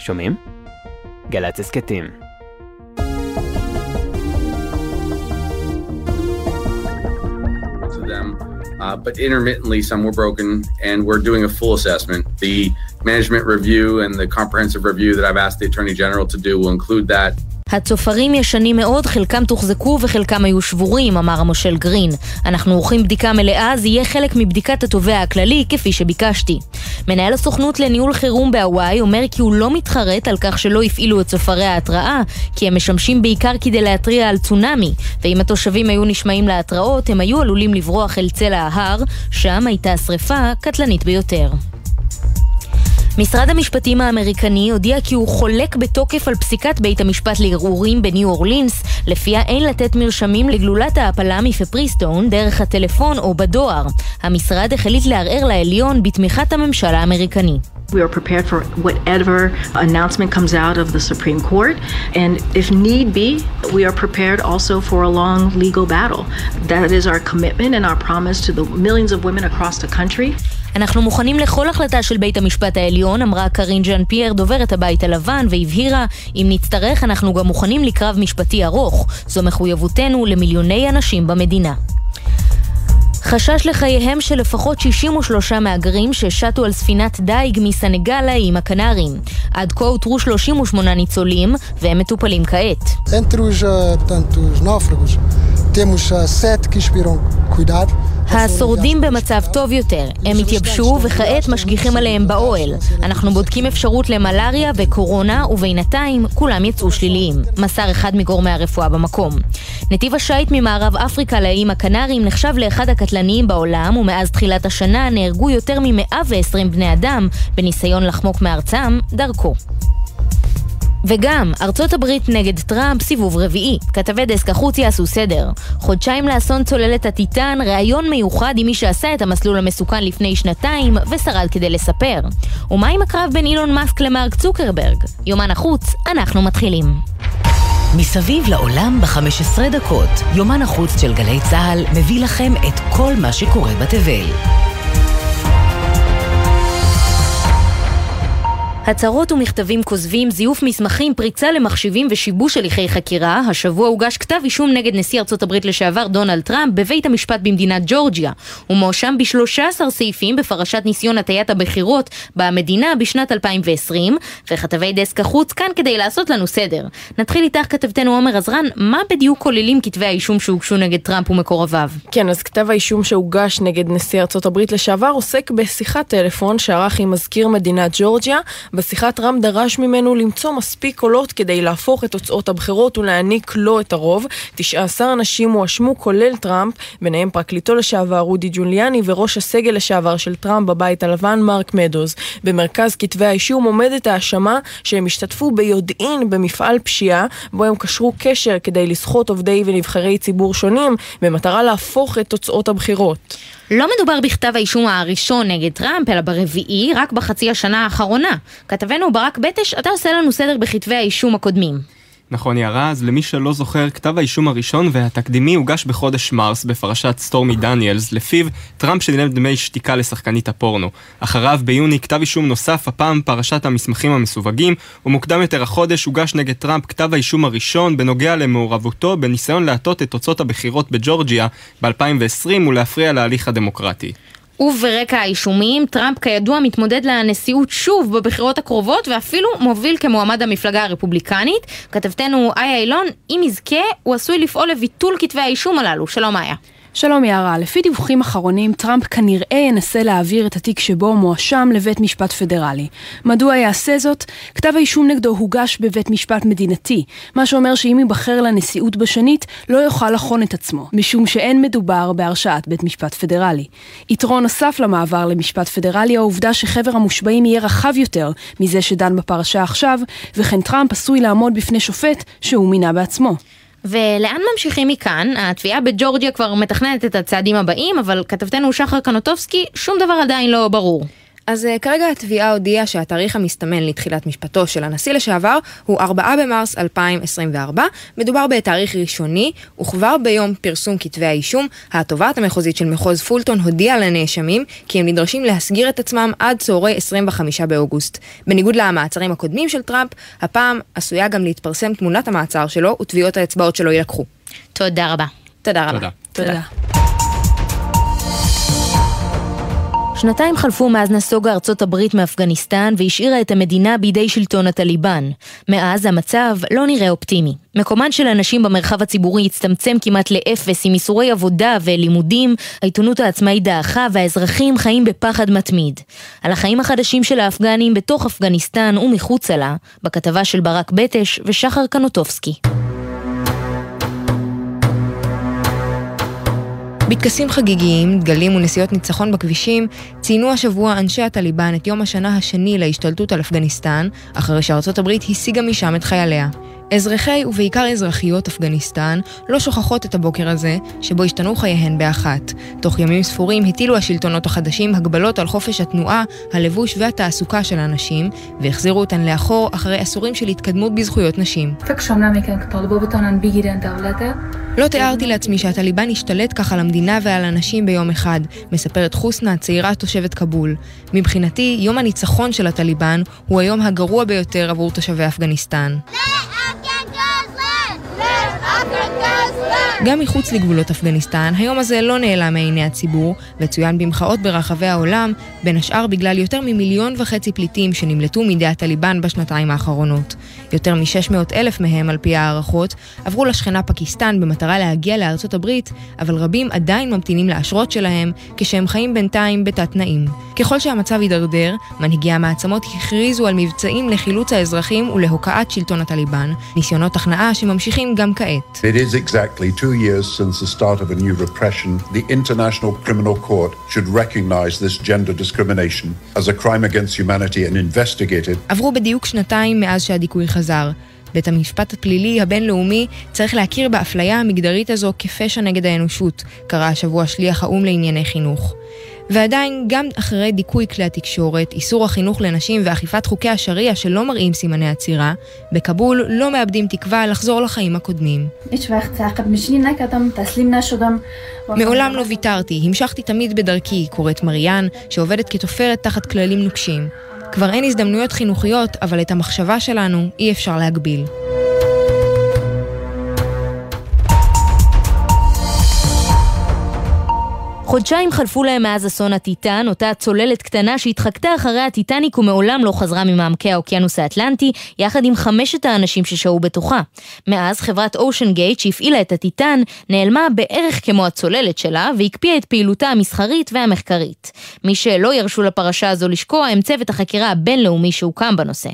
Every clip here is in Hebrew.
שומעים? גל"צ הסכתים. Uh, but intermittently some were broken, and we're doing a full assessment. The management review and the comprehensive review that I've asked the Attorney General to do will include that. הצופרים ישנים מאוד, חלקם תוחזקו וחלקם היו שבורים, אמר המושל גרין. אנחנו עורכים בדיקה מלאה, זה יהיה חלק מבדיקת התובע הכללי, כפי שביקשתי. מנהל הסוכנות לניהול חירום בהוואי אומר כי הוא לא מתחרט על כך שלא הפעילו את צופרי ההתראה, כי הם משמשים בעיקר כדי להתריע על צונאמי, ואם התושבים היו נשמעים להתראות, הם היו עלולים לברוח אל צלע ההר, שם הייתה שרפה קטלנית ביותר. משרד המשפטים האמריקני הודיע כי הוא חולק בתוקף על פסיקת בית המשפט לערעורים בניו אורלינס, לפיה אין לתת מרשמים לגלולת ההעפלה מפפריסטון דרך הטלפון או בדואר. המשרד החליט לערער לעליון בתמיכת הממשל האמריקני. We are prepared for whatever announcement comes out of the Supreme Court, and if need be, we are prepared also for a long legal battle. That is our commitment and our promise to the millions of women across the country. אנחנו מוכנים לכל החלטה של בית המשפט העליון, אמרה קרין ג'אן פייר, דוברת הבית הלבן, והבהירה, אם נצטרך אנחנו גם מוכנים לקרב משפטי ארוך. זו מחויבותנו למיליוני אנשים במדינה. חשש לחייהם של לפחות 63 מהגרים ששטו על ספינת דייג מסנגל לאיים הקנריים. עד כה אותרו 38 ניצולים, והם מטופלים כעת. השורדים במצב טוב יותר, הם התייבשו וכעת משגיחים עליהם באוהל. אנחנו בודקים אפשרות למלאריה וקורונה, ובינתיים כולם יצאו שליליים. מסר אחד מגורמי הרפואה במקום. נתיב השיט ממערב אפריקה לאיים הקנריים נחשב לאחד הקטלניים בעולם, ומאז תחילת השנה נהרגו יותר מ-120 בני אדם בניסיון לחמוק מארצם דרכו. וגם, ארצות הברית נגד טראמפ סיבוב רביעי. כתבי דסק החוץ יעשו סדר. חודשיים לאסון צוללת הטיטן, ראיון מיוחד עם מי שעשה את המסלול המסוכן לפני שנתיים, ושרד כדי לספר. ומה עם הקרב בין אילון מאסק למרק צוקרברג? יומן החוץ, אנחנו מתחילים. מסביב לעולם ב-15 דקות, יומן החוץ של גלי צה"ל מביא לכם את כל מה שקורה בתבל. הצהרות ומכתבים כוזבים, זיוף מסמכים, פריצה למחשבים ושיבוש הליכי חקירה. השבוע הוגש כתב אישום נגד נשיא ארצות הברית לשעבר דונלד טראמפ בבית המשפט במדינת ג'ורג'יה. הוא מואשם ב-13 סעיפים בפרשת ניסיון הטיית הבחירות במדינה בשנת 2020, וכתבי דסק החוץ כאן כדי לעשות לנו סדר. נתחיל איתך כתבתנו עומר עזרן, מה בדיוק כוללים כתבי האישום שהוגשו נגד טראמפ ומקורביו? כן, אז כתב האישום שהוגש נגד נשיא ארצות הברית לשעבר עוסק בשיחת טלפון שערך עם מזכיר מדינת ג'ורג'יה. בשיחה טראמפ דרש ממנו למצוא מספיק קולות כדי להפוך את תוצאות הבחירות ולהעניק לו את הרוב. 19 אנשים הואשמו כולל טראמפ, ביניהם פרקליטו לשעבר רודי ג'וליאני וראש הסגל לשעבר של טראמפ בבית הלבן מרק מדוז. במרכז כתבי האישום עומדת האשמה שהם השתתפו ביודעין במפעל פשיעה, בו הם קשרו קשר כדי לסחוט עובדי ונבחרי ציבור שונים, במטרה להפוך את תוצאות הבחירות. לא מדובר בכתב האישום הראשון נגד טראמפ, אלא ברביעי, רק בחצי השנה האחרונה. כתבנו ברק בטש, אתה עושה לנו סדר בכתבי האישום הקודמים. נכון יערה, אז למי שלא זוכר, כתב האישום הראשון והתקדימי הוגש בחודש מרס בפרשת סטורמי דניאלס, לפיו טראמפ שילם דמי שתיקה לשחקנית הפורנו. אחריו ביוני כתב אישום נוסף, הפעם פרשת המסמכים המסווגים, ומוקדם יותר החודש הוגש נגד טראמפ כתב האישום הראשון בנוגע למעורבותו בניסיון להטות את תוצאות הבחירות בג'ורג'יה ב-2020 ולהפריע להליך הדמוקרטי. וברקע האישומים, טראמפ כידוע מתמודד לנשיאות שוב בבחירות הקרובות ואפילו מוביל כמועמד המפלגה הרפובליקנית. כתבתנו איה אילון, אם יזכה, הוא עשוי לפעול לביטול כתבי האישום הללו. שלום איה. שלום יערה, לפי דיווחים אחרונים, טראמפ כנראה ינסה להעביר את התיק שבו מואשם לבית משפט פדרלי. מדוע יעשה זאת? כתב האישום נגדו הוגש בבית משפט מדינתי, מה שאומר שאם ייבחר לנשיאות בשנית, לא יוכל לחון את עצמו, משום שאין מדובר בהרשעת בית משפט פדרלי. יתרון נוסף למעבר למשפט פדרלי העובדה שחבר המושבעים יהיה רחב יותר מזה שדן בפרשה עכשיו, וכן טראמפ עשוי לעמוד בפני שופט שהוא מינה בעצמו. ולאן ממשיכים מכאן? התביעה בג'ורג'יה כבר מתכננת את הצעדים הבאים, אבל כתבתנו שחר קנוטובסקי, שום דבר עדיין לא ברור. אז uh, כרגע התביעה הודיעה שהתאריך המסתמן לתחילת משפטו של הנשיא לשעבר הוא 4 במרס 2024. מדובר בתאריך ראשוני, וכבר ביום פרסום כתבי האישום, התובעת המחוזית של מחוז פולטון הודיעה לנאשמים כי הם נדרשים להסגיר את עצמם עד צהרי 25 באוגוסט. בניגוד למעצרים הקודמים של טראמפ, הפעם עשויה גם להתפרסם תמונת המעצר שלו וטביעות האצבעות שלו יילקחו. תודה רבה. תודה רבה. תודה. תודה. שנתיים חלפו מאז נסוגה ארצות הברית מאפגניסטן והשאירה את המדינה בידי שלטון הטליבן. מאז המצב לא נראה אופטימי. מקומן של הנשים במרחב הציבורי הצטמצם כמעט לאפס עם איסורי עבודה ולימודים, העיתונות העצמאית דעכה והאזרחים חיים בפחד מתמיד. על החיים החדשים של האפגנים בתוך אפגניסטן ומחוצה לה, בכתבה של ברק בטש ושחר קנוטובסקי. בטקסים חגיגיים, דגלים ונסיעות ניצחון בכבישים, ציינו השבוע אנשי הטליבן את יום השנה השני להשתלטות על אפגניסטן, אחרי שארצות הברית השיגה משם את חייליה. אזרחי ובעיקר אזרחיות אפגניסטן לא שוכחות את הבוקר הזה, שבו השתנו חייהן באחת. תוך ימים ספורים הטילו השלטונות החדשים הגבלות על חופש התנועה, הלבוש והתעסוקה של הנשים, והחזירו אותן לאחור אחרי עשורים של התקדמות בזכויות נשים. לא תיארתי לעצמי שהטליבן ישתלט כך על המדינה ועל הנשים ביום אחד, מספרת חוסנה, צעירה תושבת כבול. מבחינתי, יום הניצחון של הטליבן הוא היום הגרוע ביותר עבור תושבי אפגניסטן. גם מחוץ לגבולות אפגניסטן, היום הזה לא נעלם מעיני הציבור, וצוין במחאות ברחבי העולם, בין השאר בגלל יותר ממיליון וחצי פליטים שנמלטו מידי הטליבן בשנתיים האחרונות. יותר מ-600 אלף מהם, על פי הערכות, עברו לשכנה פקיסטן במטרה להגיע לארצות הברית, אבל רבים עדיין ממתינים לאשרות שלהם, כשהם חיים בינתיים בתת-תנאים. ככל שהמצב הידרדר, מנהיגי המעצמות הכריזו על מבצעים לחילוץ האזרחים ולהוקעת שלטון הטליבן, ניסיונות הכנעה שממשיכים גם כעת. It is exactly two years since the start of a new repression. The International Criminal Court should recognize this gender discrimination as a crime against humanity and investigate it. עברו בדיוק שנתיים מאז שהדיכוי חזר. בית המשפט הפלילי הבינלאומי צריך להכיר באפליה המגדרית הזו כפשע נגד האנושות, קרא השבוע שליח האו"ם לענייני חינוך. ועדיין, גם אחרי דיכוי כלי התקשורת, איסור החינוך לנשים ואכיפת חוקי השריעה שלא מראים סימני עצירה, בכבול לא מאבדים תקווה לחזור לחיים הקודמים. מעולם לא ויתרתי, המשכתי תמיד בדרכי, קוראת מריאן, שעובדת כתופרת תחת כללים נוקשים. כבר אין הזדמנויות חינוכיות, אבל את המחשבה שלנו אי אפשר להגביל. חודשיים חלפו להם מאז אסון הטיטן, אותה צוללת קטנה שהתחקתה אחרי הטיטניק ומעולם לא חזרה ממעמקי האוקיינוס האטלנטי, יחד עם חמשת האנשים ששהו בתוכה. מאז חברת אושן גייט שהפעילה את הטיטן, נעלמה בערך כמו הצוללת שלה, והקפיאה את פעילותה המסחרית והמחקרית. מי שלא ירשו לפרשה הזו לשקוע הם צוות החקירה הבינלאומי שהוקם בנושא.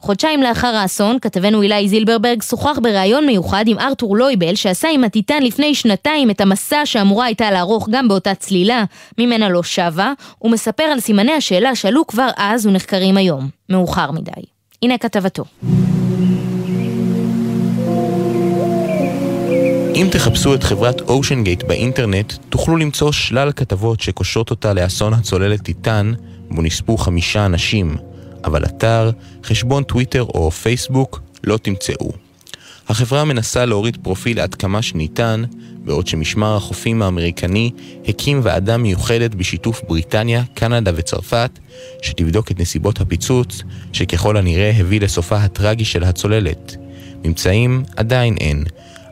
חודשיים לאחר האסון, כתבנו אילי זילברברג שוחח בריאיון מיוחד עם ארתור לויבל, שעשה עם הטיטן לפני שנתיים את המסע שאמורה הייתה לערוך גם באותה צלילה, ממנה לא שבה, ומספר על סימני השאלה שעלו כבר אז ונחקרים היום. מאוחר מדי. הנה כתבתו. אם תחפשו את חברת אושן גייט באינטרנט, תוכלו למצוא שלל כתבות שקושרות אותה לאסון הצוללת טיטן, בו נספו חמישה אנשים, אבל אתר, חשבון טוויטר או פייסבוק לא תמצאו. החברה מנסה להוריד פרופיל עד כמה שניתן, בעוד שמשמר החופים האמריקני הקים ועדה מיוחדת בשיתוף בריטניה, קנדה וצרפת, שתבדוק את נסיבות הפיצוץ, שככל הנראה הביא לסופה הטרגי של הצוללת. ממצאים עדיין אין,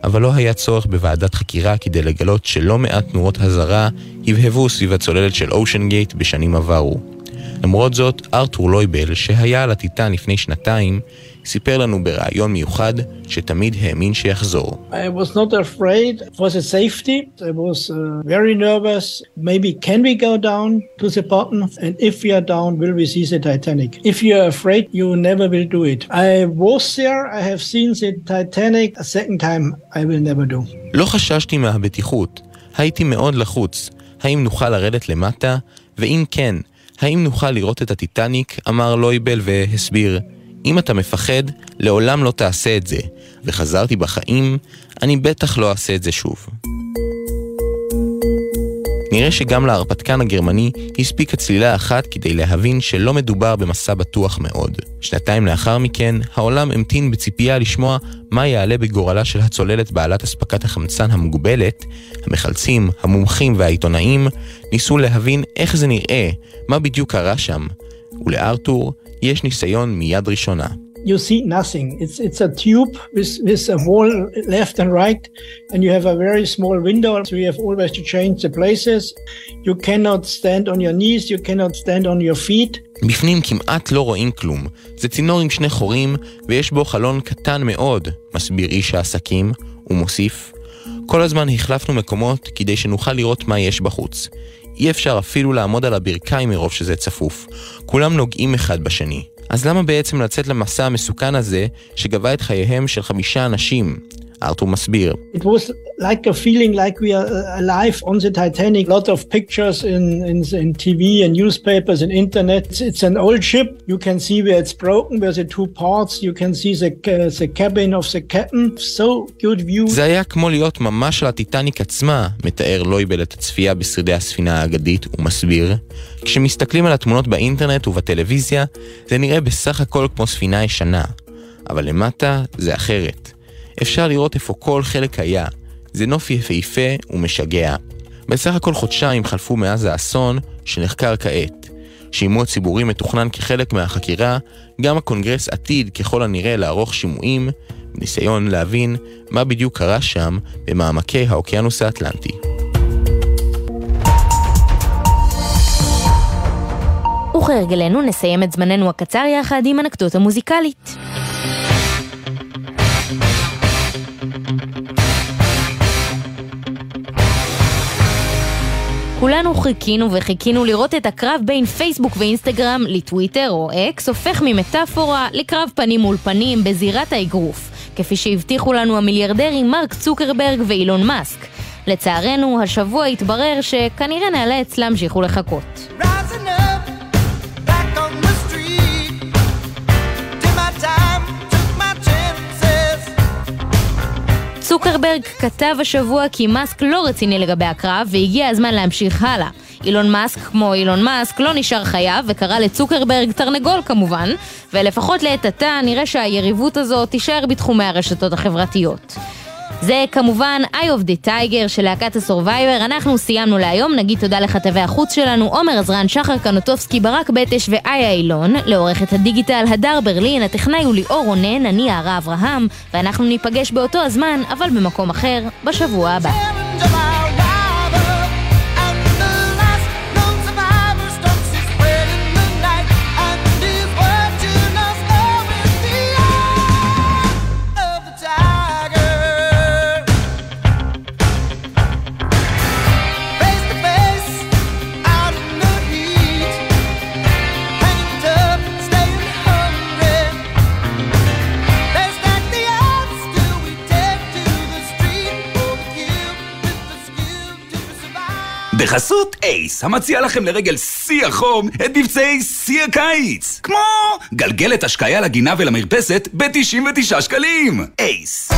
אבל לא היה צורך בוועדת חקירה כדי לגלות שלא מעט תנועות הזרה הבהבו סביב הצוללת של אושן גייט בשנים עברו. למרות זאת, ארתור לויבל, שהיה על הטיטן לפני שנתיים, סיפר לנו בריאיון מיוחד שתמיד האמין שיחזור. I was not afraid for the safety. I was uh, very nervous. Maybe can we go down to the bottom? And if we are down, will we see the Titanic? If you are afraid, you never will do it. I was there. I have seen the Titanic a second time. I will never do. לא חששתי מהבטיחות. הייתי מאוד לחוץ. האם נוכל לרדת למטה? ואם כן, האם נוכל לראות את הטיטניק? אמר לויבל והסביר. אם אתה מפחד, לעולם לא תעשה את זה, וחזרתי בחיים, אני בטח לא אעשה את זה שוב. כנראה שגם להרפתקן הגרמני הספיקה צלילה אחת כדי להבין שלא מדובר במסע בטוח מאוד. שנתיים לאחר מכן, העולם המתין בציפייה לשמוע מה יעלה בגורלה של הצוללת בעלת אספקת החמצן המוגבלת. המחלצים, המומחים והעיתונאים ניסו להבין איך זה נראה, מה בדיוק קרה שם. ולארתור יש ניסיון מיד ראשונה. You see nothing. It's it's a tube with with a wall left and right, and you have a very small window. So you have always to change the places. You cannot stand on your knees. You cannot stand on your feet. בפנים כמעט לא רואים כלום. זה צינור עם שני חורים, ויש בו חלון קטן מאוד, מסביר איש העסקים, ומוסיף, כל הזמן החלפנו מקומות כדי שנוכל לראות מה יש בחוץ. אי אפשר אפילו לעמוד על הברכיים מרוב שזה צפוף. כולם נוגעים אחד בשני. אז למה בעצם לצאת למסע המסוכן הזה, שגבה את חייהם של חמישה אנשים? ארתור מסביר. It was like a feeling like we are alive on the Titanic. Lot of pictures in, in, in TV and newspapers and internet. It's, it's an old ship. You can see where it's broken, where the two parts. You can see the, uh, the cabin of the captain. So good view. זה היה כמו להיות ממש על הטיטניק עצמה, מתאר לויבל את הצפייה בשרידי הספינה האגדית ומסביר. כשמסתכלים על התמונות באינטרנט ובטלוויזיה, זה נראה בסך הכל כמו ספינה ישנה. אבל למטה זה אחרת. אפשר לראות איפה כל חלק היה. זה נוף יפהפה ומשגע. בסך הכל חודשיים חלפו מאז האסון, שנחקר כעת. שימוע ציבורי מתוכנן כחלק מהחקירה, גם הקונגרס עתיד ככל הנראה לערוך שימועים, בניסיון להבין מה בדיוק קרה שם במעמקי האוקיינוס האטלנטי. וכהרגלנו נסיים את זמננו הקצר יחד עם אנקדוטה מוזיקלית. כולנו חיכינו וחיכינו לראות את הקרב בין פייסבוק ואינסטגרם לטוויטר או אקס הופך ממטאפורה לקרב פנים מול פנים בזירת האגרוף, כפי שהבטיחו לנו המיליארדרים מרק צוקרברג ואילון מאסק. לצערנו, השבוע התברר שכנראה נאלץ להמשיכו לחכות. צוקרברג כתב השבוע כי מאסק לא רציני לגבי הקרב והגיע הזמן להמשיך הלאה. אילון מאסק, כמו אילון מאסק, לא נשאר חייב וקרא לצוקרברג תרנגול כמובן, ולפחות לעת עתה נראה שהיריבות הזאת תישאר בתחומי הרשתות החברתיות. זה כמובן Eye of the Tiger של להקת הסורווייבר, אנחנו סיימנו להיום, נגיד תודה לכתבי החוץ שלנו, עומר עזרן, שחר קנוטובסקי, ברק בטש ואיה אילון, לעורכת הדיגיטל הדר ברלין, הטכנאי הוא ליאור רונן, אני יערה אברהם, ואנחנו ניפגש באותו הזמן, אבל במקום אחר, בשבוע הבא. בחסות אייס, המציע לכם לרגל שיא החום את מבצעי שיא הקיץ. כמו גלגלת השקיה לגינה ולמרפסת ב-99 שקלים. אייס.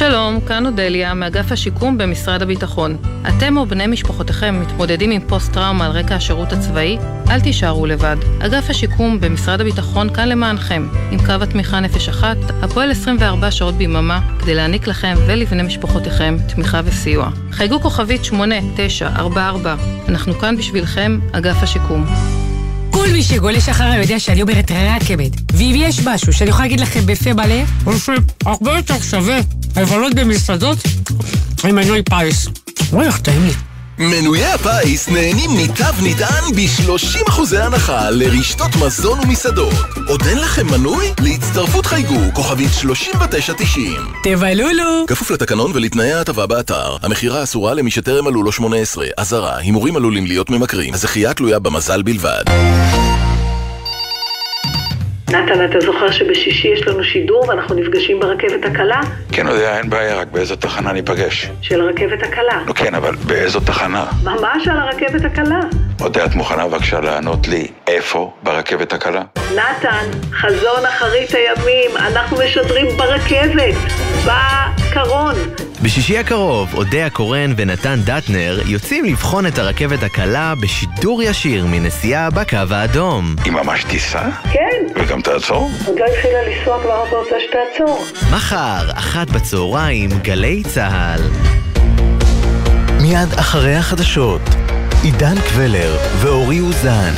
שלום, כאן אודליה, מאגף השיקום במשרד הביטחון. אתם או בני משפחותיכם מתמודדים עם פוסט-טראומה על רקע השירות הצבאי? אל תישארו לבד. אגף השיקום במשרד הביטחון כאן למענכם, עם קו התמיכה נפש אחת, הפועל 24 שעות ביממה, כדי להעניק לכם ולבני משפחותיכם תמיכה וסיוע. חייגו כוכבית 8944, אנחנו כאן בשבילכם, אגף השיקום. כל מי שגולש אחריי יודע שאני אומרת רק אמת. ואם יש משהו שאני יכולה להגיד לכם בפה מלא, הוא שהרבה יותר שווה לבלות במסעדות עם מנוי פיס. וואי, איך טעים לי. מנויי הפיס נהנים מתו נטען ב-30% הנחה לרשתות מזון ומסעדות. עוד אין לכם מנוי? להצטרפות חייגו, כוכבית 3990. תבלולו! כפוף לתקנון ולתנאי ההטבה באתר. המכירה אסורה למי שטרם מלאו לו 18. אזהרה, הימורים עלולים להיות ממכרים. הזכייה תלויה במזל בלבד. נתן, אתה זוכר שבשישי יש לנו שידור ואנחנו נפגשים ברכבת הקלה? כן, יודע, אין בעיה, רק באיזו תחנה ניפגש. של הרכבת הקלה. לא, כן, אבל באיזו תחנה? ממש על הרכבת הקלה. אודה, את מוכנה בבקשה לענות לי איפה ברכבת הקלה? נתן, חזון אחרית הימים, אנחנו משדרים ברכבת, בקרון. בשישי הקרוב, אודיה קורן ונתן דטנר יוצאים לבחון את הרכבת הקלה בשידור ישיר מנסיעה בקו האדום. היא ממש תיסע? כן. וגם תעצור? עוד לא התחילה לנסוע כבר אתה רוצה שתעצור. מחר, אחת בצהריים, גלי צה"ל. מיד אחרי החדשות, עידן קבלר ואורי אוזן.